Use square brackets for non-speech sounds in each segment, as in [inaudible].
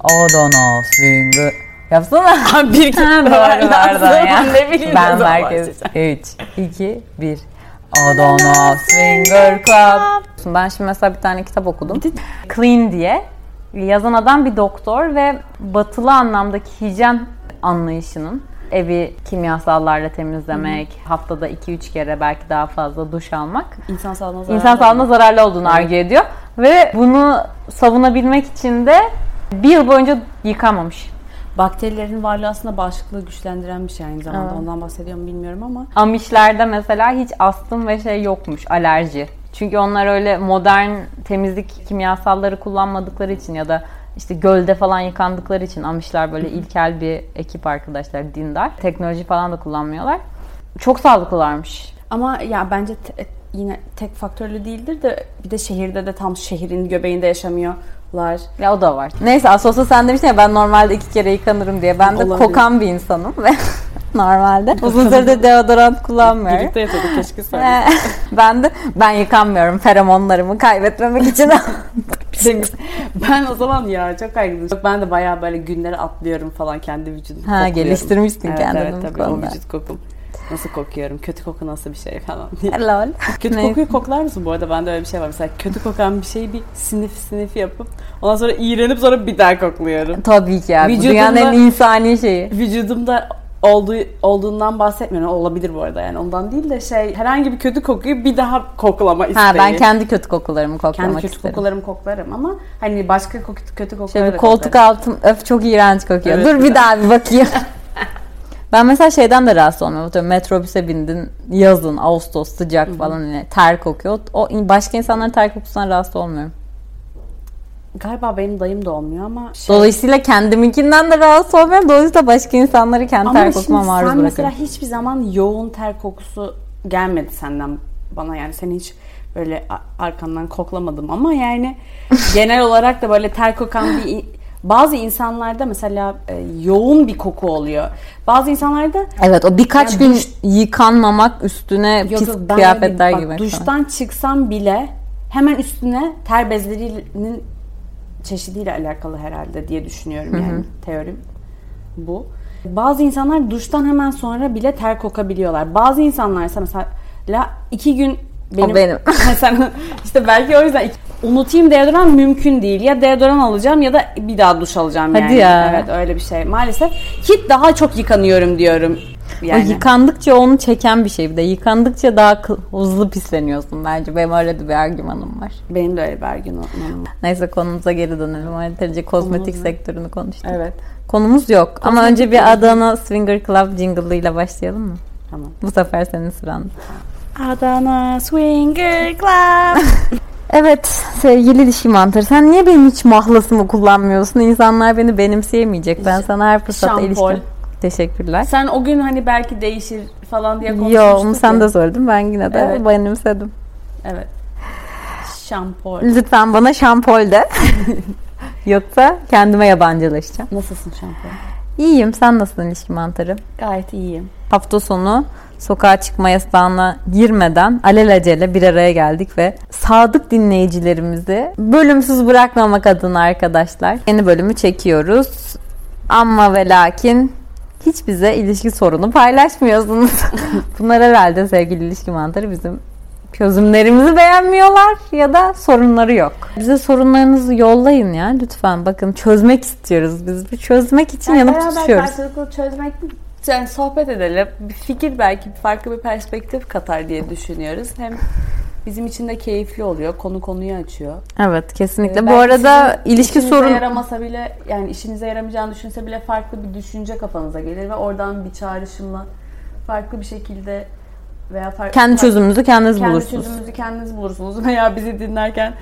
Know swinger. Yapsana. [laughs] bir Ha, doğru pardon ya. Ne bileyim Ben zaman merkez. başlayacağım. 3, 2, 1. Adana Swinger Club. Ben şimdi mesela bir tane kitap okudum. Clean diye. Yazan adam bir doktor ve batılı anlamdaki hijyen anlayışının evi kimyasallarla temizlemek, haftada 2-3 kere belki daha fazla duş almak İnsan sağlığına zararlı. insan sağlığına zararlı olduğunu argue ediyor. Ve bunu savunabilmek için de bir yıl boyunca yıkamamış. Bakterilerin varlığı aslında bağışıklığı güçlendiren bir şey aynı zamanda. Evet. Ondan bahsediyorum bilmiyorum ama. Amişlerde mesela hiç astım ve şey yokmuş, alerji. Çünkü onlar öyle modern temizlik kimyasalları kullanmadıkları için ya da işte gölde falan yıkandıkları için Amişler böyle ilkel bir ekip arkadaşlar, dindar. Teknoloji falan da kullanmıyorlar. Çok sağlıklılarmış. Ama ya bence te- yine tek faktörlü değildir de bir de şehirde de tam şehrin göbeğinde yaşamıyorlar. Ya o da var. Neyse Asos'ta sen demiştin ya ben normalde iki kere yıkanırım diye. Ben de Olabilir. kokan bir insanım ve [laughs] normalde uzun süredir deodorant kullanmıyorum. Birlikte yaşadık keşke söyleseydim. [laughs] ben de ben yıkanmıyorum feromonlarımı kaybetmemek için. [laughs] ben o zaman ya çok kaygılıyım. Ben de bayağı böyle günleri atlıyorum falan kendi vücudumu Ha, kokluyorum. geliştirmişsin evet, kendini Evet tabii o vücut kokum. Nasıl kokuyorum? Kötü koku nasıl bir şey [laughs] falan diye. Lol. Kötü Neyse. kokuyu koklar mısın bu arada? Bende öyle bir şey var. Mesela kötü kokan bir şeyi bir sinif sinif yapıp ondan sonra iğrenip sonra bir daha kokluyorum. Tabii ki ya. Vücudumda- dünyanın en insani şeyi. Vücudumda olduğu olduğundan bahsetmiyorum. Olabilir bu arada yani ondan değil de şey herhangi bir kötü kokuyu bir daha koklama isteği. Ha ben kendi kötü kokularımı kendi koklamak kötü isterim. kokularımı koklarım ama hani başka koku, kötü kokuları Şöyle koltuk koklarım. altım öf çok iğrenç kokuyor. Evet, Dur bir bir daha bir bakayım. [laughs] ben mesela şeyden de rahatsız olmuyorum. Atıyorum metrobüse bindin yazın Ağustos sıcak falan hani ter kokuyor. O başka insanların ter kokusundan rahatsız olmuyorum. Galiba benim dayım da olmuyor ama şey, Dolayısıyla kendiminkinden de rahatsız olmuyorum. Dolayısıyla başka insanları kendi ter ama kokuma şimdi maruz sen mesela bırakıyorum. hiçbir zaman yoğun ter kokusu gelmedi senden bana yani seni hiç böyle arkandan koklamadım ama yani [laughs] genel olarak da böyle ter kokan bir bazı insanlarda mesela e, yoğun bir koku oluyor. Bazı insanlarda Evet o birkaç gün duş- yıkanmamak üstüne Yok pis yok, ben kıyafetler bak, giymek Duştan çıksam bile hemen üstüne ter bezlerinin çeşidiyle alakalı herhalde diye düşünüyorum yani teorim bu. Bazı insanlar duştan hemen sonra bile ter kokabiliyorlar. Bazı insanlar ise mesela iki gün benim, benim. [laughs] mesela işte belki o yüzden iki- unutayım deodorant mümkün değil. Ya deodorant alacağım ya da bir daha duş alacağım Hadi yani. ya. Evet öyle bir şey. Maalesef ki daha çok yıkanıyorum diyorum. Yani. O yıkandıkça onu çeken bir şey bir de. Yıkandıkça daha hızlı pisleniyorsun bence. Benim öyle de bir argümanım var. Benim de öyle bir argümanım var. Neyse konumuza geri dönelim. Ayrıca kozmetik Konumuz sektörünü konuştuk. Evet. Konumuz yok. Ama Kozmetik önce bir. Adana Swinger Club jingle ile başlayalım mı? Tamam. Bu sefer senin sıran. Adana Swinger Club. [laughs] Evet sevgili dişi mantarı sen niye benim hiç mahlasımı kullanmıyorsun? İnsanlar beni benimseyemeyecek. Ben sana her fırsatta Şampol. ilişkin. Teşekkürler. Sen o gün hani belki değişir falan diye konuşmuştuk. Yo onu sen ya. de söyledin ben yine de Evet. benimsedim. Evet. Şampol. Lütfen bana şampol de. [laughs] Yoksa kendime yabancılaşacağım. Nasılsın şampol? İyiyim sen nasılsın ilişki mantarı? Gayet iyiyim. Hafta sonu sokağa çıkma yasağına girmeden alelacele bir araya geldik ve sadık dinleyicilerimizi bölümsüz bırakmamak adına arkadaşlar yeni bölümü çekiyoruz. Ama ve lakin hiç bize ilişki sorunu paylaşmıyorsunuz. [laughs] Bunlar herhalde sevgili ilişki mantarı bizim çözümlerimizi beğenmiyorlar ya da sorunları yok. Bize sorunlarınızı yollayın ya lütfen. Bakın çözmek istiyoruz biz. Bir çözmek için yanıp beraber tutuşuyoruz. karşılıklı çözmek yani sohbet edelim. Bir fikir belki farklı bir perspektif katar diye düşünüyoruz. Hem bizim için de keyifli oluyor. Konu konuyu açıyor. Evet kesinlikle. Ee, Bu arada ilişki sorun yaramasa bile yani işinize yaramayacağını düşünse bile farklı bir düşünce kafanıza gelir ve oradan bir çağrışımla farklı bir şekilde veya farklı kendi farklı- çözümünüzü kendiniz kendi bulursunuz. çözümünüzü kendiniz bulursunuz [laughs] veya bizi dinlerken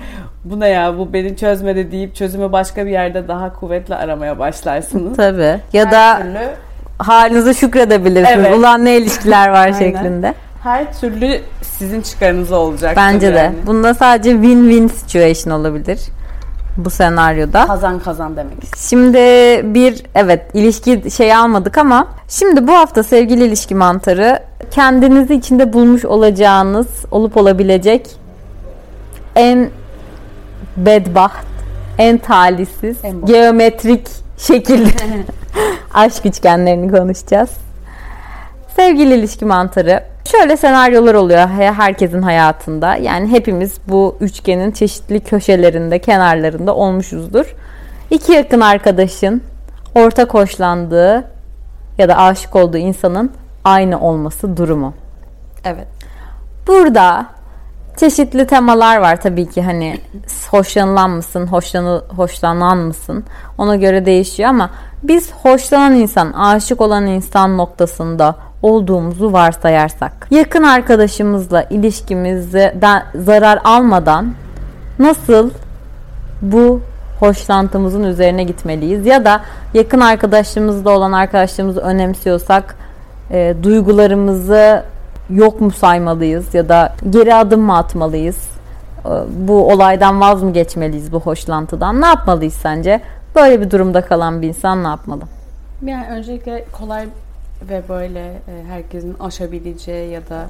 bu ne ya bu beni çözmedi deyip çözümü başka bir yerde daha kuvvetli aramaya başlarsınız. Tabii. Ya Her da türlü, halinize şükredebilirsiniz. Evet. Ulan ne ilişkiler var [laughs] şeklinde. her türlü sizin çıkarınıza olacak. Bence de. yani. Bunda sadece win-win situation olabilir. Bu senaryoda. Kazan kazan demek istiyorum. Şimdi bir evet ilişki şey almadık ama şimdi bu hafta sevgili ilişki mantarı kendinizi içinde bulmuş olacağınız olup olabilecek en bedbaht en talihsiz, En geometrik şekilde [laughs] [laughs] aşk üçgenlerini konuşacağız. Sevgili ilişki mantarı. Şöyle senaryolar oluyor he- herkesin hayatında. Yani hepimiz bu üçgenin çeşitli köşelerinde, kenarlarında olmuşuzdur. İki yakın arkadaşın ortak hoşlandığı ya da aşık olduğu insanın aynı olması durumu. Evet. Burada çeşitli temalar var tabii ki hani hoşlanılan mısın, hoşlanı, hoşlanan mısın ona göre değişiyor ama biz hoşlanan insan, aşık olan insan noktasında olduğumuzu varsayarsak yakın arkadaşımızla ilişkimizden zarar almadan nasıl bu hoşlantımızın üzerine gitmeliyiz ya da yakın arkadaşlığımızda olan arkadaşlığımızı önemsiyorsak e, duygularımızı yok mu saymalıyız ya da geri adım mı atmalıyız? E, bu olaydan vaz mı geçmeliyiz bu hoşlantıdan? Ne yapmalıyız sence? Böyle bir durumda kalan bir insan ne yapmalı? Yani öncelikle kolay ve böyle e, herkesin aşabileceği ya da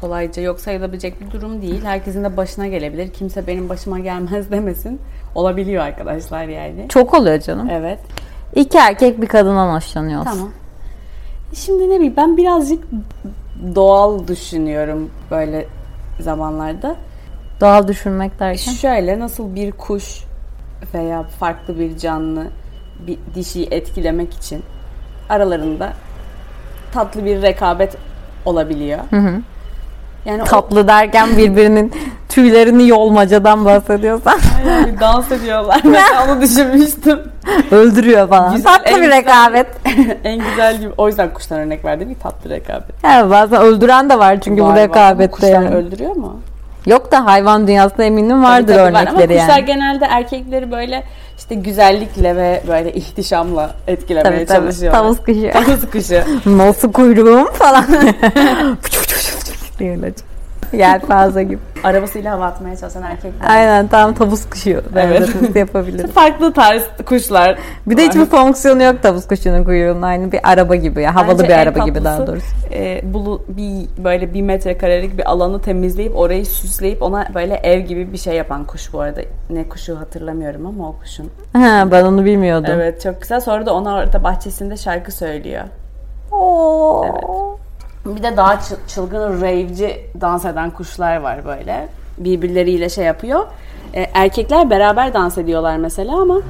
kolayca yok sayılabilecek bir durum değil. Herkesin de başına gelebilir. Kimse benim başıma gelmez [laughs] demesin. Olabiliyor arkadaşlar yani. Çok oluyor canım. Evet. İki erkek bir kadından hoşlanıyorsun. Tamam. Şimdi ne bileyim ben birazcık doğal düşünüyorum böyle zamanlarda. Doğal düşünmek derken. Şöyle nasıl bir kuş veya farklı bir canlı bir dişiyi etkilemek için aralarında tatlı bir rekabet olabiliyor. Yani o- Tatlı derken birbirinin [laughs] tüylerini yolmacadan bahsediyorsan Aynen, bir dans ediyorlar. Ben onu düşünmüştüm. öldürüyor falan. Güzel, Tatlı bir güzel- rekabet. [laughs] en güzel gibi. O yüzden kuştan örnek verdim. Bir tatlı rekabet. Yani bazen öldüren de var çünkü Var, bu var. Rekabette Kuşlar yani. öldürüyor mu? Yok da hayvan dünyasında eminim vardır Tabii, tabii var. örnekleri Ama kuşlar yani. genelde erkekleri böyle işte güzellikle ve böyle ihtişamla etkilemeye Tabii tabii. çalışıyorlar. Tavus kuşu. Tavus kuşu. [laughs] Nasıl kuyruğum falan. [laughs] öyle. Yelpaze gibi. Arabasıyla hava atmaya çalışan erkekler. Aynen tam tavus kuşu. Evet. Yapabiliriz. Farklı tarz kuşlar. Bir de hiçbir fonksiyonu yok tavus kuşunun kuyruğunun. Aynı bir araba gibi ya. Havalı Bence bir araba gibi daha tatlısı, doğrusu. E, bulu, bir böyle bir metrekarelik bir alanı temizleyip orayı süsleyip ona böyle ev gibi bir şey yapan kuş bu arada. Ne kuşu hatırlamıyorum ama o kuşun. Ha, ben onu bilmiyordum. Evet çok güzel. Sonra da ona orada bahçesinde şarkı söylüyor. Oo. Evet. Bir de daha çı- çılgın rave'ci dans eden kuşlar var böyle. Birbirleriyle şey yapıyor. E, erkekler beraber dans ediyorlar mesela ama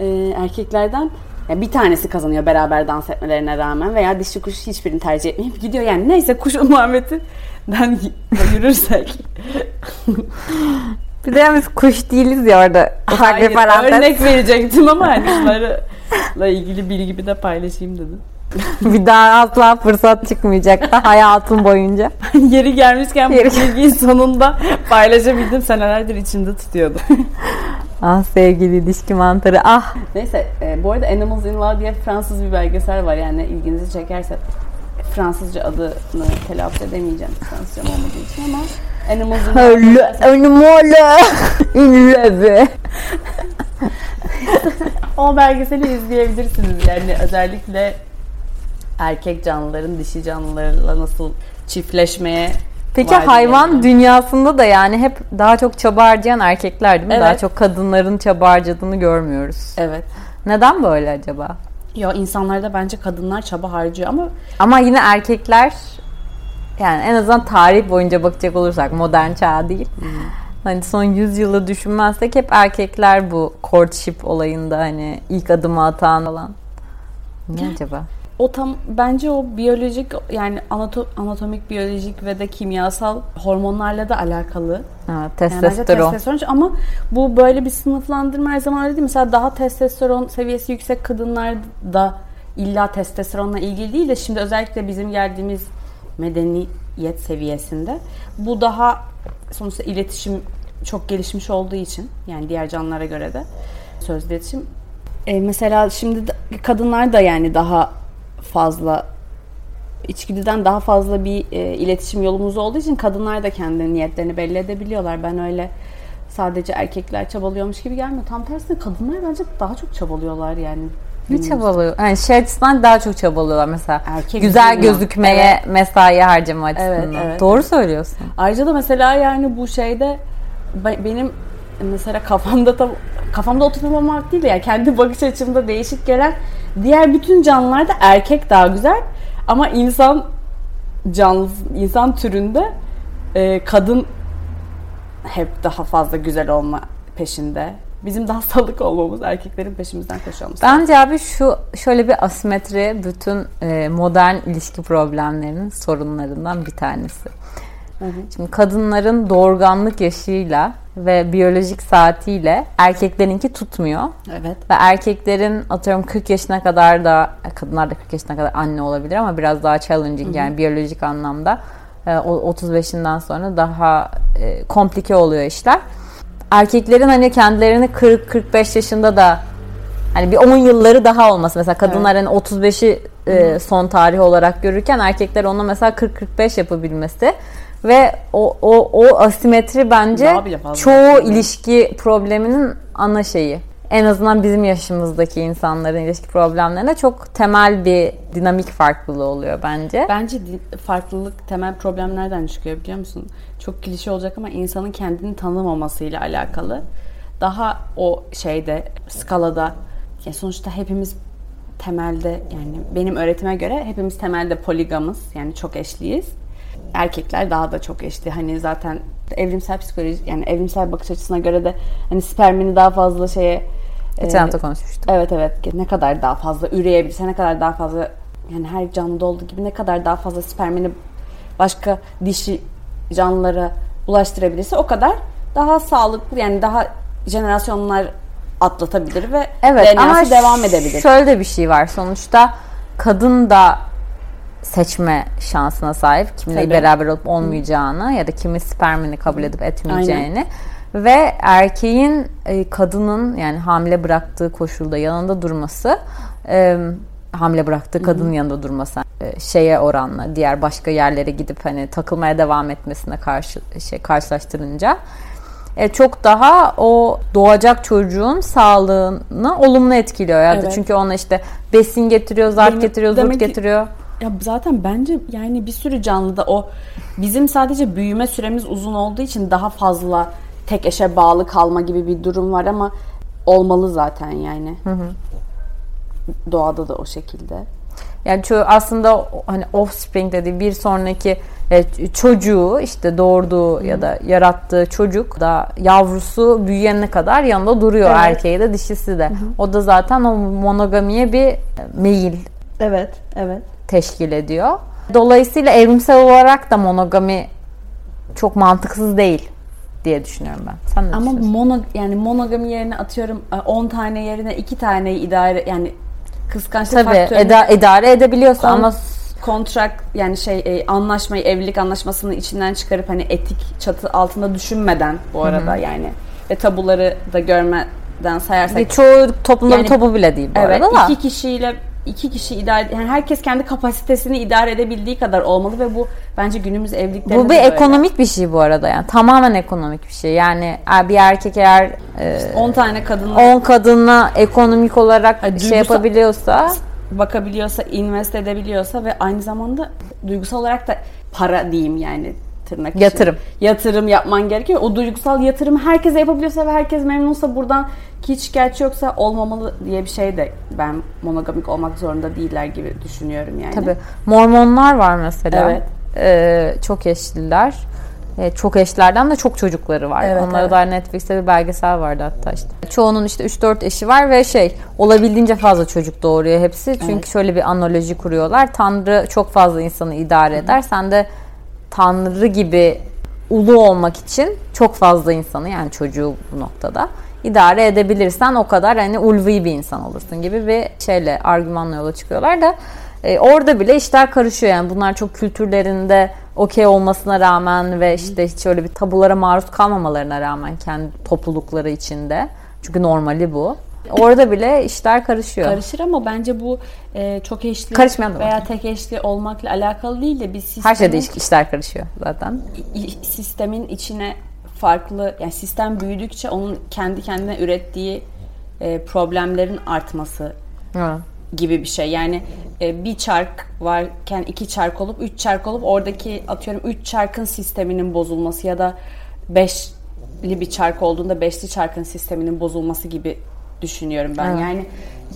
e, erkeklerden ya bir tanesi kazanıyor beraber dans etmelerine rağmen veya dişi kuş hiçbirini tercih etmeyip gidiyor yani. Neyse kuş muhabbetinden yürürsek. Bir de biz kuş değiliz ya orada. Hayır, örnek verecektim ama hani kuşlarla ilgili bilgimi de paylaşayım dedim. [laughs] bir daha asla fırsat çıkmayacak da hayatım boyunca. [laughs] Yeri gelmişken bu Yeri- bilgiyi sonunda paylaşabildim. Senelerdir içimde tutuyordum. [laughs] Ah sevgili ilişki mantarı. Ah Neyse e, bu arada Animals in Law diye Fransız bir belgesel var yani ilginizi çekerse Fransızca adını telaffuz edemeyeceğim Fransızca olmadığı için ama Animals in öyle önüm öyle. Ünlü. o belgeseli izleyebilirsiniz yani özellikle erkek canlıların dişi canlılarla nasıl çiftleşmeye Peki var hayvan diye. dünyasında da yani hep daha çok çaba harcayan erkekler değil mi? Evet. Daha çok kadınların çaba harcadığını görmüyoruz. Evet. Neden böyle acaba? Ya insanlarda bence kadınlar çaba harcıyor ama Ama yine erkekler yani en azından tarih boyunca bakacak olursak modern çağ değil. Hani son 100 yılı düşünmezsek hep erkekler bu courtship olayında hani ilk adımı atan falan. Niye acaba? O tam bence o biyolojik yani anato- anatomik, biyolojik ve de kimyasal hormonlarla da alakalı. Ha, Yani bence testosteron. testosteron ama bu böyle bir sınıflandırma her zaman öyle değil. Mesela daha testosteron seviyesi yüksek kadınlarda illa testosteronla ilgili değil de şimdi özellikle bizim geldiğimiz medeniyet seviyesinde bu daha sonuçta iletişim çok gelişmiş olduğu için yani diğer canlılara göre de sözlü iletişim. E, mesela şimdi kadınlar da yani daha fazla içgüdüden daha fazla bir e, iletişim yolumuz olduğu için kadınlar da kendi niyetlerini belli edebiliyorlar. Ben öyle sadece erkekler çabalıyormuş gibi gelmiyor. Tam tersine kadınlar bence daha çok çabalıyorlar yani. Ne çabalıyor? Yani şey açısından daha çok çabalıyorlar mesela. Erkek Güzel gözükmeye mesai harcama Evet, açısından. evet, Doğru söylüyorsun. Ayrıca da mesela yani bu şeyde be- benim mesela kafamda tam kafamda oturtamamak değil de yani kendi bakış açımda değişik gelen diğer bütün canlılarda erkek daha güzel ama insan canlı insan türünde e, kadın hep daha fazla güzel olma peşinde. Bizim daha [laughs] salık olmamız, erkeklerin peşimizden koşmamız. Bence abi şu şöyle bir asimetri bütün e, modern ilişki problemlerinin sorunlarından bir tanesi. Hı hı. Şimdi kadınların doğurganlık yaşıyla ve biyolojik saatiyle erkeklerinki tutmuyor. Evet. Ve erkeklerin atıyorum 40 yaşına kadar da kadınlar da 40 yaşına kadar anne olabilir ama biraz daha challenging Hı-hı. yani biyolojik anlamda 35'inden sonra daha e, komplike oluyor işler. Erkeklerin hani kendilerini 40-45 yaşında da hani bir 10 yılları daha olması mesela kadınlar evet. hani 35'i e, son tarih olarak görürken erkekler onu mesela 40-45 yapabilmesi ve o, o, o asimetri bence çoğu ilişki probleminin ana şeyi. En azından bizim yaşımızdaki insanların ilişki problemlerine çok temel bir dinamik farklılığı oluyor bence. Bence farklılık temel problemlerden çıkıyor biliyor musun? Çok klişe olacak ama insanın kendini tanımamasıyla alakalı. Daha o şeyde skalada yani sonuçta hepimiz temelde yani benim öğretime göre hepimiz temelde poligamız yani çok eşliyiz erkekler daha da çok eşli. Hani zaten evrimsel psikoloji yani evrimsel bakış açısına göre de hani spermini daha fazla şeye Geçen hafta konuşmuştuk. Evet evet. Ne kadar daha fazla üreyebilirse, ne kadar daha fazla yani her canlıda olduğu gibi ne kadar daha fazla spermini başka dişi canlılara ulaştırabilirse o kadar daha sağlıklı yani daha jenerasyonlar atlatabilir ve evet, DNA'sı devam edebilir. Şöyle bir şey var. Sonuçta kadın da seçme şansına sahip. Kimle Tabii. beraber olup olmayacağını Hı. ya da kimin spermini kabul edip etmeyeceğini. Aynen. Ve erkeğin e, kadının yani hamile bıraktığı koşulda yanında durması e, hamile bıraktığı kadının Hı. yanında durması e, şeye oranla diğer başka yerlere gidip hani takılmaya devam etmesine karşı şey karşılaştırınca e, çok daha o doğacak çocuğun sağlığını olumlu etkiliyor. Yani evet. Çünkü ona işte besin getiriyor, zart getiriyor, zurt getiriyor. Ya zaten bence yani bir sürü canlıda o bizim sadece büyüme süremiz uzun olduğu için daha fazla tek eşe bağlı kalma gibi bir durum var ama olmalı zaten yani. Hı hı. Doğada da o şekilde. Yani çoğu aslında hani offspring dediği bir sonraki e, çocuğu işte doğurduğu ya da yarattığı çocuk da yavrusu büyüyene kadar yanında duruyor evet. erkeği de dişisi de. Hı hı. O da zaten o monogamiye bir meyil. Evet, evet teşkil ediyor. Dolayısıyla evrimsel olarak da monogami çok mantıksız değil diye düşünüyorum ben. Sen ne Ama mono yani monogami yerine atıyorum 10 e, tane yerine 2 taneyi idare yani kıskançlık Tabii eda, idare edebiliyorsa ama kontrak yani şey e, anlaşmayı evlilik anlaşmasını içinden çıkarıp hani etik çatı altında düşünmeden bu arada Hı-hı. yani ve tabuları da görmeden sayarsak. Ve çoğu toplumda yani, tabu bile değil bu evet, arada da. iki kişiyle iki kişi idare yani herkes kendi kapasitesini idare edebildiği kadar olmalı ve bu bence günümüz evliliklerinde Bu bir ekonomik bir şey bu arada yani. Tamamen ekonomik bir şey. Yani bir erkek eğer 10 e, tane kadınla 10 kadınla ekonomik olarak yani şey yapabiliyorsa bakabiliyorsa, invest edebiliyorsa ve aynı zamanda duygusal olarak da para diyeyim yani tırnak için. Yatırım. Yatırım yapman gerekiyor. O duygusal yatırım herkese yapabiliyorsa ve herkes memnunsa buradan hiç şikayetçi yoksa olmamalı diye bir şey de ben monogamik olmak zorunda değiller gibi düşünüyorum yani. Tabii. Mormonlar var mesela. Evet. Ee, çok eşliler. Ee, çok eşlerden de çok çocukları var. Evet, Onlara evet. dair Netflix'te bir belgesel vardı hatta işte. Çoğunun işte 3-4 eşi var ve şey olabildiğince fazla çocuk doğuruyor hepsi. Çünkü evet. şöyle bir analoji kuruyorlar. Tanrı çok fazla insanı idare eder. Sen de Tanrı gibi ulu olmak için çok fazla insanı yani çocuğu bu noktada idare edebilirsen o kadar hani ulvi bir insan olursun gibi bir şeyle argümanla yola çıkıyorlar da e, orada bile işler karışıyor yani bunlar çok kültürlerinde okey olmasına rağmen ve işte hiç öyle bir tabulara maruz kalmamalarına rağmen kendi toplulukları içinde çünkü normali bu. Orada bile işler karışıyor. Karışır ama bence bu e, çok eşli veya tek eşli olmakla alakalı değil de bir sistemin... Her şeyde işler karışıyor zaten. Sistemin içine farklı yani sistem büyüdükçe onun kendi kendine ürettiği e, problemlerin artması evet. gibi bir şey. Yani e, bir çark varken iki çark olup üç çark olup oradaki atıyorum üç çarkın sisteminin bozulması ya da beş bir çark olduğunda beşli çarkın sisteminin bozulması gibi düşünüyorum ben. Evet. Yani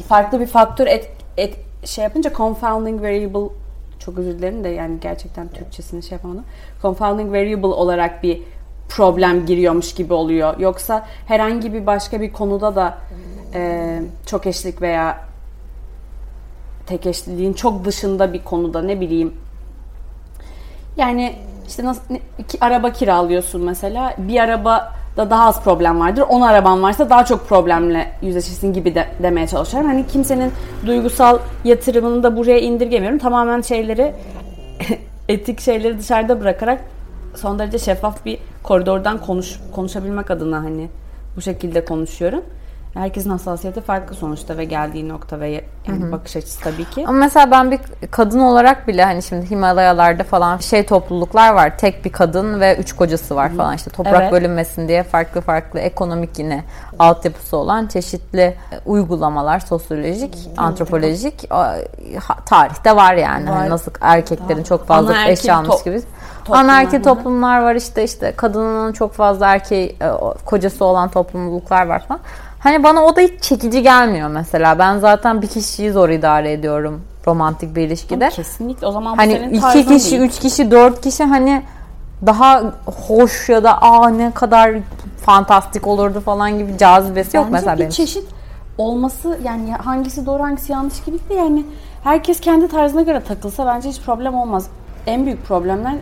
farklı bir faktör et, et şey yapınca confounding variable çok özür dilerim de yani gerçekten Türkçesini şey yapamadım. Confounding variable olarak bir problem giriyormuş gibi oluyor. Yoksa herhangi bir başka bir konuda da e, çok eşlik veya tek eşliliğin çok dışında bir konuda ne bileyim yani işte nasıl ne- iki araba kiralıyorsun mesela. Bir araba da daha az problem vardır. 10 araban varsa daha çok problemle yüzleşirsin gibi de, demeye çalışıyorum. Hani kimsenin duygusal yatırımını da buraya indirgemiyorum. Tamamen şeyleri [laughs] etik şeyleri dışarıda bırakarak son derece şeffaf bir koridordan konuş konuşabilmek adına hani bu şekilde konuşuyorum. Herkesin hassasiyeti farklı sonuçta ve geldiği nokta ve yani bakış açısı tabii ki. Ama mesela ben bir kadın olarak bile hani şimdi Himalayalarda falan şey topluluklar var. Tek bir kadın ve üç kocası var falan işte toprak Evet. bölünmesin diye farklı farklı ekonomik yine altyapısı olan çeşitli uygulamalar sosyolojik, antropolojik e, ha- tarihte var yani. Hani Var. nasıl erkeklerin çok fazla Anaerkil eş almış top- gibi. toplumlar, hı. toplumlar var işte işte kadının çok fazla erkeği e, kocası olan topluluklar var falan. Hani bana o da hiç çekici gelmiyor mesela. Ben zaten bir kişiyi zor idare ediyorum romantik bir ilişkide. Kesinlikle o zaman bu Hani senin iki kişi, değil. üç kişi, dört kişi hani daha hoş ya da aa ne kadar fantastik olurdu falan gibi cazibesi yok Bence mesela bir benim. çeşit olması yani ya- hangisi doğru hangisi yanlış gibi de yani herkes kendi tarzına göre takılsa bence hiç problem olmaz. En büyük problemler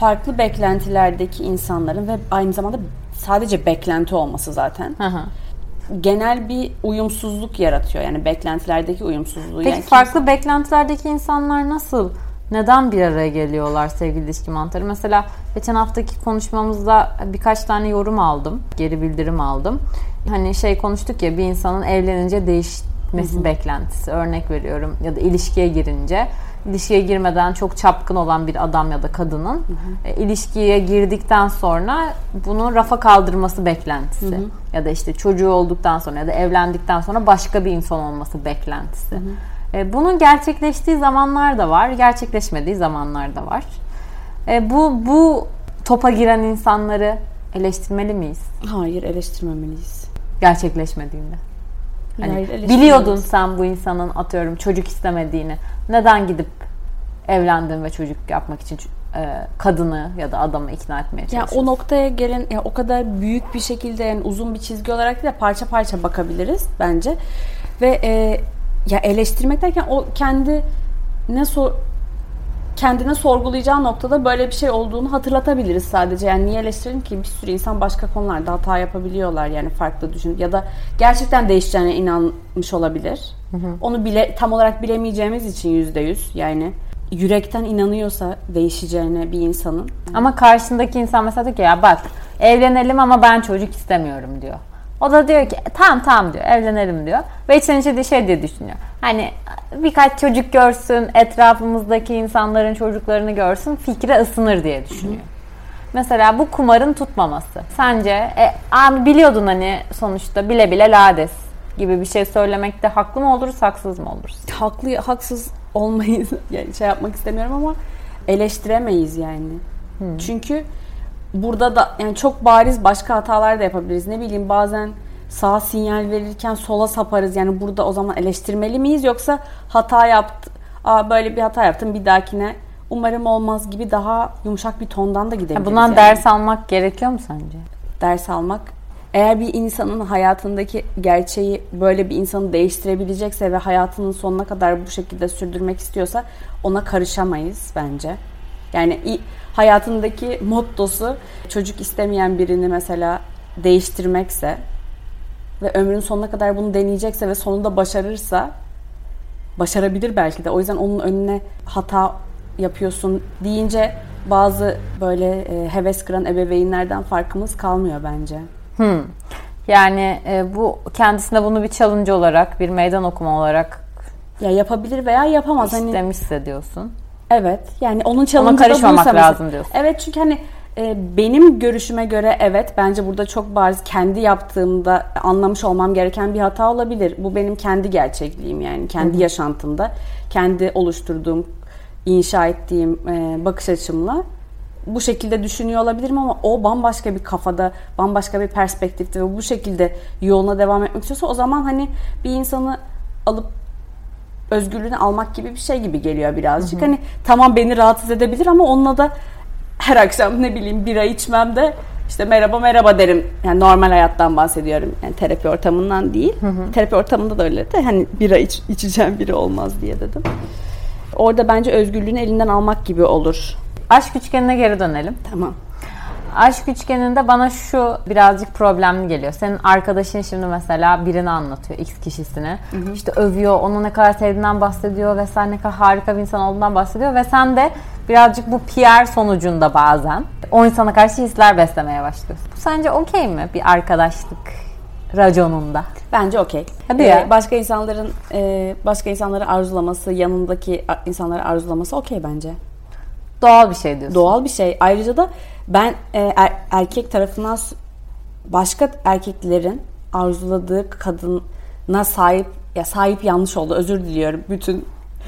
farklı beklentilerdeki insanların ve aynı zamanda sadece beklenti olması zaten. Hı hı. Genel bir uyumsuzluk yaratıyor yani beklentilerdeki uyumsuzluğu. Peki yani farklı beklentilerdeki insanlar nasıl? Neden bir araya geliyorlar sevgili ilişki mantarı? Mesela geçen haftaki konuşmamızda birkaç tane yorum aldım. Geri bildirim aldım. Hani şey konuştuk ya bir insanın evlenince değişmesi beklentisi. Örnek veriyorum ya da ilişkiye girince ilişkiye girmeden çok çapkın olan bir adam ya da kadının e, ilişkiye girdikten sonra bunu rafa kaldırması beklentisi. Ya da işte çocuğu olduktan sonra ya da evlendikten sonra başka bir insan olması beklentisi. E, bunun gerçekleştiği zamanlar da var, gerçekleşmediği zamanlar da var. E, bu bu topa giren insanları eleştirmeli miyiz? Hayır eleştirmemeliyiz. Gerçekleşmediğinde. Hani Hayır, biliyordun sen bu insanın atıyorum çocuk istemediğini. Neden gidip evlendin ve çocuk yapmak için e, kadını ya da adamı ikna etmeye Ya çalışıyorsun? o noktaya gelen ya o kadar büyük bir şekilde yani uzun bir çizgi olarak değil de parça parça bakabiliriz bence. Ve e, ya eleştirmek derken o kendi ne sor kendine sorgulayacağı noktada böyle bir şey olduğunu hatırlatabiliriz sadece. Yani niye eleştirelim ki bir sürü insan başka konularda hata yapabiliyorlar yani farklı düşün ya da gerçekten değişeceğine inanmış olabilir. Onu bile tam olarak bilemeyeceğimiz için yüzde yüz yani yürekten inanıyorsa değişeceğine bir insanın Ama karşındaki insan mesela diyor ki ya bak evlenelim ama ben çocuk istemiyorum diyor. O da diyor ki tamam tamam diyor evlenelim diyor. Ve içten içe de şey diye düşünüyor. Hani birkaç çocuk görsün etrafımızdaki insanların çocuklarını görsün fikre ısınır diye düşünüyor. Mesela bu kumarın tutmaması. Sence e, abi biliyordun hani sonuçta bile bile lades gibi bir şey söylemekte haklı mı oluruz haksız mı oluruz? haklı haksız olmayız [laughs] yani şey yapmak istemiyorum ama eleştiremeyiz yani. Çünkü burada da yani çok bariz başka hatalar da yapabiliriz. Ne bileyim bazen sağ sinyal verirken sola saparız. Yani burada o zaman eleştirmeli miyiz yoksa hata yaptı. Aa böyle bir hata yaptım bir dahakine umarım olmaz gibi daha yumuşak bir tondan da gidebiliriz. Bundan yani. ders almak gerekiyor mu sence? ders almak. Eğer bir insanın hayatındaki gerçeği böyle bir insanı değiştirebilecekse ve hayatının sonuna kadar bu şekilde sürdürmek istiyorsa ona karışamayız bence. Yani hayatındaki mottosu çocuk istemeyen birini mesela değiştirmekse ve ömrün sonuna kadar bunu deneyecekse ve sonunda başarırsa başarabilir belki de. O yüzden onun önüne hata yapıyorsun deyince bazı böyle e, heves kıran ebeveynlerden farkımız kalmıyor bence. Hmm. Yani e, bu kendisine bunu bir challenge olarak, bir meydan okuma olarak Ya yapabilir veya yapamaz. Hani istemişse diyorsun. evet. Yani onun challenge'ı da karışmamak lazım diyorsun. Evet çünkü hani e, benim görüşüme göre evet bence burada çok bariz kendi yaptığımda anlamış olmam gereken bir hata olabilir. Bu benim kendi gerçekliğim yani kendi yaşantımda kendi oluşturduğum inşa ettiğim e, bakış açımla bu şekilde düşünüyor olabilirim ama o bambaşka bir kafada, bambaşka bir perspektifte ve bu şekilde yoluna devam etmek istiyorsa o zaman hani bir insanı alıp özgürlüğünü almak gibi bir şey gibi geliyor birazcık. Hı hı. Hani tamam beni rahatsız edebilir ama onunla da her akşam ne bileyim bira içmem de işte merhaba merhaba derim. Yani normal hayattan bahsediyorum. Yani terapi ortamından değil. Hı hı. Terapi ortamında da öyle de hani bira iç, içeceğim biri olmaz diye dedim. Orada bence özgürlüğünü elinden almak gibi olur. Aşk üçgenine geri dönelim. Tamam. Aşk üçgeninde bana şu birazcık problemli geliyor. Senin arkadaşın şimdi mesela birini anlatıyor X kişisine. Hı hı. İşte övüyor, onu ne kadar sevdiğinden bahsediyor vesaire ne kadar harika bir insan olduğundan bahsediyor ve sen de birazcık bu PR sonucunda bazen o insana karşı hisler beslemeye başlıyorsun. Bu sence okey mi bir arkadaşlık raconunda? Bence okey. Hadi ee, ya. Başka insanların e, başka insanları arzulaması, yanındaki insanları arzulaması okey bence. Doğal bir şey diyorsun. Doğal bir şey. Ayrıca da ben e, er, erkek tarafından başka erkeklerin arzuladığı kadına sahip ya sahip yanlış oldu. Özür diliyorum. Bütün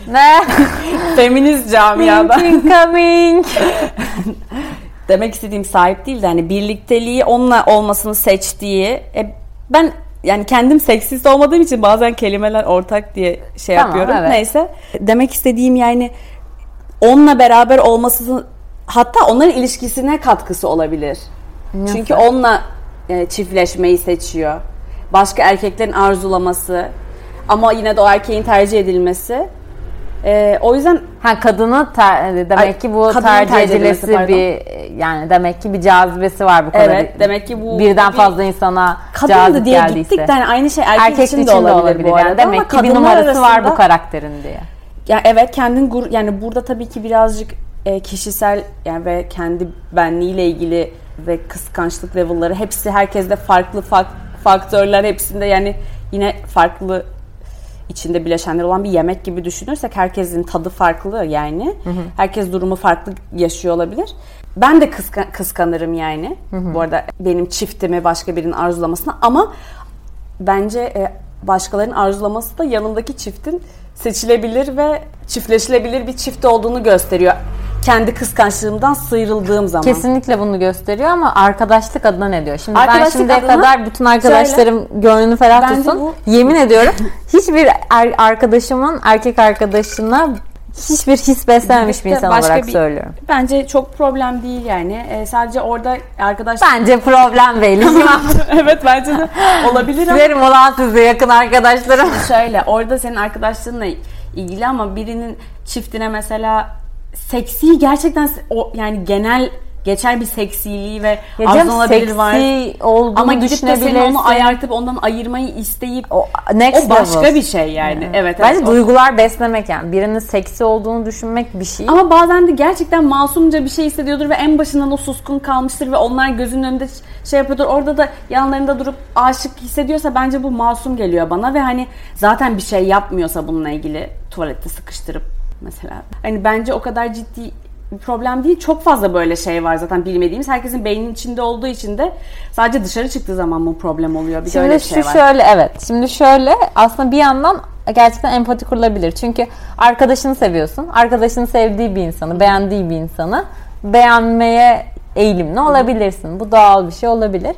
ne? [laughs] Feminist camiada. coming. [laughs] Demek istediğim sahip değil de hani birlikteliği onunla olmasını seçtiği. E, ben yani kendim seksist olmadığım için bazen kelimeler ortak diye şey tamam, yapıyorum. Evet. Neyse. Demek istediğim yani onunla beraber olması hatta onların ilişkisine katkısı olabilir. Nasıl? Çünkü onunla e, çiftleşmeyi seçiyor. Başka erkeklerin arzulaması ama yine de o erkeğin tercih edilmesi. E, o yüzden ha kadını ter, demek ay, ki bu tercih edilesi bir yani demek ki bir cazibesi var bu kadar. Evet, demek ki bu birden bir, fazla insana cazip diye geldiyse. gittik de yani aynı şey erkek, erkek için, için de olabilir, olabilir bu arada. Yani. Demek ki bir numarası arasında, var bu karakterin diye. Ya evet kendin gur yani burada tabii ki birazcık e, kişisel yani ve kendi benliğiyle ilgili ve kıskançlık level'ları hepsi herkeste farklı fak, faktörler hepsinde yani yine farklı içinde bileşenler olan bir yemek gibi düşünürsek herkesin tadı farklı yani. Hı hı. Herkes durumu farklı yaşıyor olabilir. Ben de kıskan, kıskanırım yani. Hı hı. Bu arada benim çiftimi başka birinin arzulamasına ama bence e, başkalarının arzulaması da yanındaki çiftin seçilebilir ve çiftleşilebilir bir çift olduğunu gösteriyor. Kendi kıskançlığımdan sıyrıldığım zaman. Kesinlikle bunu gösteriyor ama arkadaşlık adına ne diyor? Şimdi arkadaşlık ben şimdiye kadar bütün arkadaşlarım gönlünü ferah tutsun. Bu... Yemin ediyorum [laughs] hiçbir er, arkadaşımın erkek arkadaşına hiçbir his beslememiş bir insan olarak bir, söylüyorum. Bence çok problem değil yani. Ee, sadece orada arkadaş... Bence problem değil. [laughs] evet bence de olabilir ama. Verim olan size yakın arkadaşlarım. Şöyle orada senin arkadaşlarınla ilgili ama birinin çiftine mesela seksi gerçekten o yani genel geçer bir seksiliği ve arzulanabilir var. Ama gidip de senin onu ayartıp ondan ayırmayı isteyip o, next o başka level. bir şey yani. Evet. evet Bence evet, duygular o... beslemek yani. Birinin seksi olduğunu düşünmek bir şey. Ama bazen de gerçekten masumca bir şey hissediyordur ve en başından o suskun kalmıştır ve onlar gözünün önünde şey yapıyordur. Orada da yanlarında durup aşık hissediyorsa bence bu masum geliyor bana ve hani zaten bir şey yapmıyorsa bununla ilgili tuvalette sıkıştırıp mesela. Hani bence o kadar ciddi problem değil. Çok fazla böyle şey var zaten bilmediğimiz. Herkesin beyninin içinde olduğu için de sadece dışarı çıktığı zaman bu problem oluyor. Bir Şimdi öyle bir şey şu var. şöyle evet. Şimdi şöyle aslında bir yandan gerçekten empati kurulabilir. Çünkü arkadaşını seviyorsun. Arkadaşını sevdiği bir insanı, beğendiği bir insanı beğenmeye eğilimli olabilirsin. Bu doğal bir şey olabilir.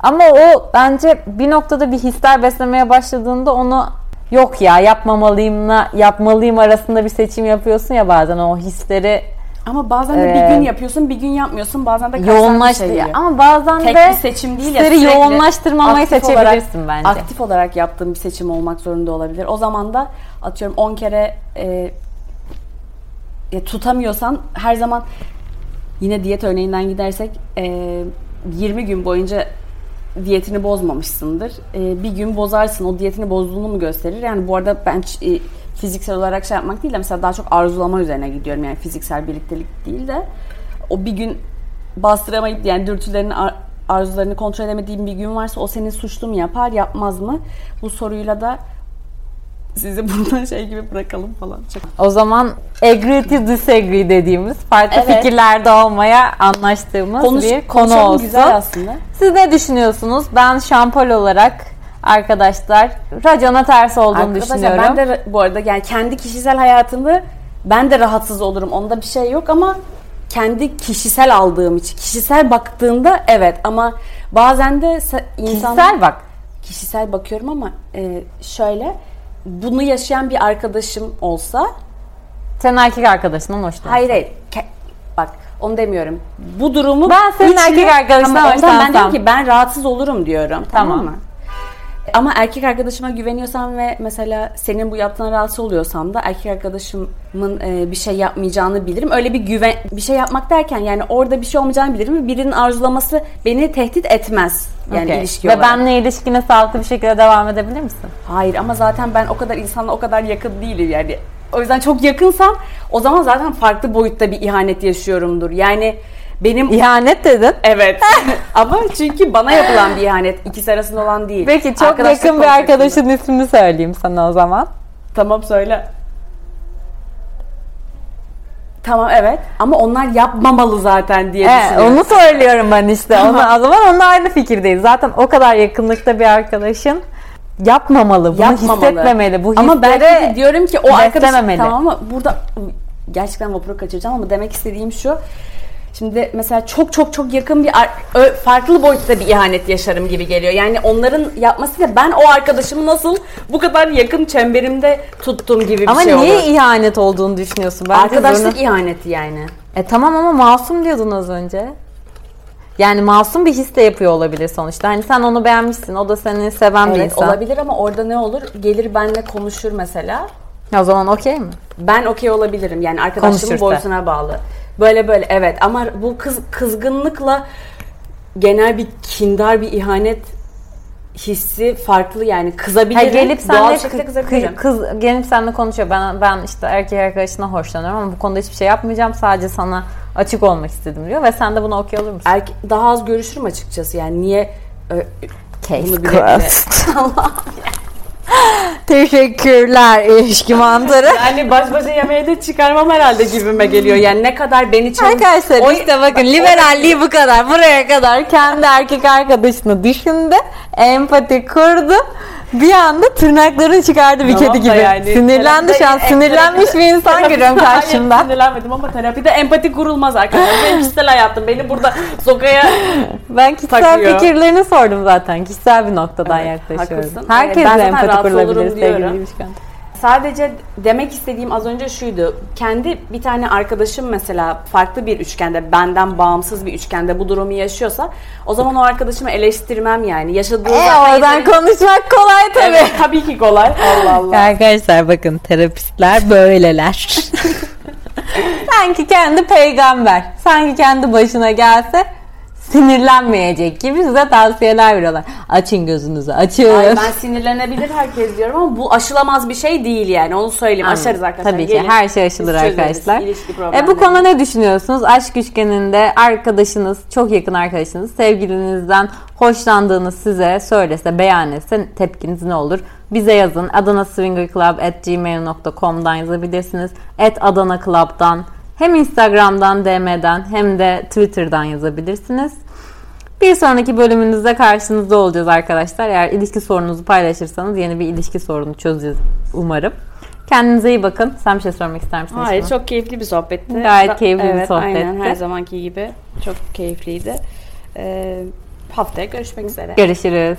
Ama o bence bir noktada bir hisler beslemeye başladığında onu yok ya yapmamalıyımla yapmalıyım arasında bir seçim yapıyorsun ya bazen o hisleri ama bazen de bir gün yapıyorsun, bir gün yapmıyorsun. Bazen de yoğunlaştı. Şey ama bazen Tek de bir seçim değil ya. Sürekli yoğunlaştırmamayı seçebilirsin olarak, bence. Aktif olarak yaptığın bir seçim olmak zorunda olabilir. O zaman da atıyorum 10 kere e, ya tutamıyorsan her zaman yine diyet örneğinden gidersek e, 20 gün boyunca diyetini bozmamışsındır. E, bir gün bozarsın. O diyetini bozduğunu mu gösterir? Yani bu arada ben e, fiziksel olarak şey yapmak değil de mesela daha çok arzulama üzerine gidiyorum. Yani fiziksel birliktelik değil de o bir gün bastıramayıp yani dürtülerini arzularını kontrol edemediğim bir gün varsa o senin suçlu mu yapar yapmaz mı? Bu soruyla da sizi [laughs] buradan şey gibi bırakalım falan. Çok. O zaman agree to disagree dediğimiz farklı evet. fikirlerde olmaya anlaştığımız Konuş, bir konu olsun. güzel aslında. Siz ne düşünüyorsunuz? Ben şampol olarak arkadaşlar racona ters olduğunu arkadaşlar, düşünüyorum. Ben de bu arada yani kendi kişisel hayatımda ben de rahatsız olurum. Onda bir şey yok ama kendi kişisel aldığım için. Kişisel baktığında evet ama bazen de insan Kişisel bak. kişisel bakıyorum ama e, şöyle bunu yaşayan bir arkadaşım olsa Senin erkek arkadaşından hoşlanıyorsun. hayır hayır ke- bak onu demiyorum. Bu durumu Ben senin erkek arkadaşından ondan ben hoşlansam. diyorum ki ben rahatsız olurum diyorum. Tamam, Tamam. mı? Ama erkek arkadaşıma güveniyorsam ve mesela senin bu yaptığına rahatsız oluyorsam da erkek arkadaşımın e, bir şey yapmayacağını bilirim. Öyle bir güven bir şey yapmak derken yani orada bir şey olmayacağını bilirim ve birinin arzulaması beni tehdit etmez. Yani Okey. ilişki Ve olarak. benle ilişkine sağlıklı bir şekilde devam edebilir misin? Hayır ama zaten ben o kadar insanla o kadar yakın değilim yani. O yüzden çok yakınsam o zaman zaten farklı boyutta bir ihanet yaşıyorumdur. Yani benim İhanet dedin. Evet. [laughs] Ama çünkü bana yapılan bir ihanet. ikisi arasında olan değil. Peki çok Arkadaşlık yakın bir arkadaşın ismini söyleyeyim sana o zaman. Tamam söyle. Tamam evet. Ama onlar yapmamalı zaten diye Evet, düşünüyorum. onu söylüyorum ben işte. Onu, o zaman onunla aynı fikirdeyiz. Zaten o kadar yakınlıkta bir arkadaşın yapmamalı, bunu Yapmamalı. hissetmemeli. Bu Ama belki de diyorum ki o arkadaş tamam mı? Burada gerçekten vapuru kaçıracağım ama demek istediğim şu. Şimdi mesela çok çok çok yakın bir farklı boyutta bir ihanet yaşarım gibi geliyor. Yani onların yapmasıyla ben o arkadaşımı nasıl bu kadar yakın çemberimde tuttum gibi bir Ama şey niye olur. ihanet olduğunu düşünüyorsun? Bence Arkadaşlık zoruna- ihaneti yani. E tamam ama masum diyordun az önce. Yani masum bir his de yapıyor olabilir sonuçta. Hani sen onu beğenmişsin, o da seni seven bir Evet insan. olabilir ama orada ne olur? Gelir benle konuşur mesela. O zaman okey mi? Ben okey olabilirim. Yani Konuşursa. boyutuna bağlı. Böyle böyle evet ama bu kız kızgınlıkla genel bir kindar bir ihanet hissi farklı yani kızabilirim. Hayır, gelip senle kız, kızabilirim. kız gelip seninle konuşuyor. Ben ben işte erkek arkadaşına hoşlanıyorum ama bu konuda hiçbir şey yapmayacağım. Sadece sana açık olmak istedim diyor ve sen de buna okey olur musun? Erke- daha az görüşürüm açıkçası yani niye e, Case closed. [laughs] [gasps] Teşekkürler ilişki mantarı. [laughs] yani baş başa yemeğe de çıkarmam herhalde gibime geliyor. Yani ne kadar beni çok... Arkadaşlar O- işte bakın liberalliği bu kadar. Buraya kadar kendi erkek arkadaşını düşündü. Empati kurdu. Bir anda tırnaklarını çıkardı bir Tamam kedi da gibi. yani Sinirlendi şu an. terapide- Sinirlenmiş bir insan görüyorum Hayır, karşımda. sinirlenmedim ama terapide empati kurulmaz arkadaşlar. Benim kişisel hayatım. Beni burada sokaya... Ben kişisel Takıyor. fikirlerini sordum zaten. Kişisel bir noktadan Evet, yaklaşıyoruz. haklısın. Herkesle Evet, ben zaten empati rahatsız kurulabilir sevgili diyorum. ilişkin. Sadece demek istediğim az önce şuydu. Kendi bir tane arkadaşım mesela farklı bir üçgende, benden bağımsız bir üçgende bu durumu yaşıyorsa o zaman o arkadaşımı eleştirmem yani. Yaşadığı E zaten oradan yeteri- konuşmak kolay tabii. Evet, tabii ki kolay. Allah Allah. [laughs] Arkadaşlar bakın terapistler böyleler. [laughs] Sanki kendi peygamber. Sanki kendi başına gelse sinirlenmeyecek gibi size tavsiyeler veriyorlar. Açın gözünüzü açın. Ay, ben sinirlenebilir herkes diyorum ama bu aşılamaz bir şey değil yani. Onu söyleyeyim. Anladım. Aşarız arkadaşlar. Tabii ki Gelin. her şey aşılır Biz arkadaşlar. E bu konuda ne düşünüyorsunuz? Aşk üçgeninde arkadaşınız, çok yakın arkadaşınız, sevgilinizden hoşlandığınız size söylese, beyan etse tepkiniz ne olur? Bize yazın. Adana Swinger Club at gmail.com'dan yazabilirsiniz. At Adana Club'dan hem Instagram'dan, DM'den hem de Twitter'dan yazabilirsiniz. Bir sonraki bölümünüzde karşınızda olacağız arkadaşlar. Eğer ilişki sorununuzu paylaşırsanız yeni bir ilişki sorunu çözeceğiz umarım. Kendinize iyi bakın. Sen bir şey sormak ister misin? Hayır çok keyifli bir sohbetti. Gayet Da- keyifli bir evet, Aynen sohbetti. her zamanki gibi çok keyifliydi. Ee, haftaya görüşmek üzere. Görüşürüz.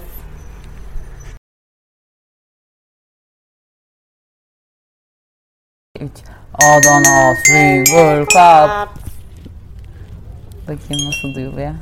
Üç. Adana Swinger Club. Bakayım nasıl duyuluyor.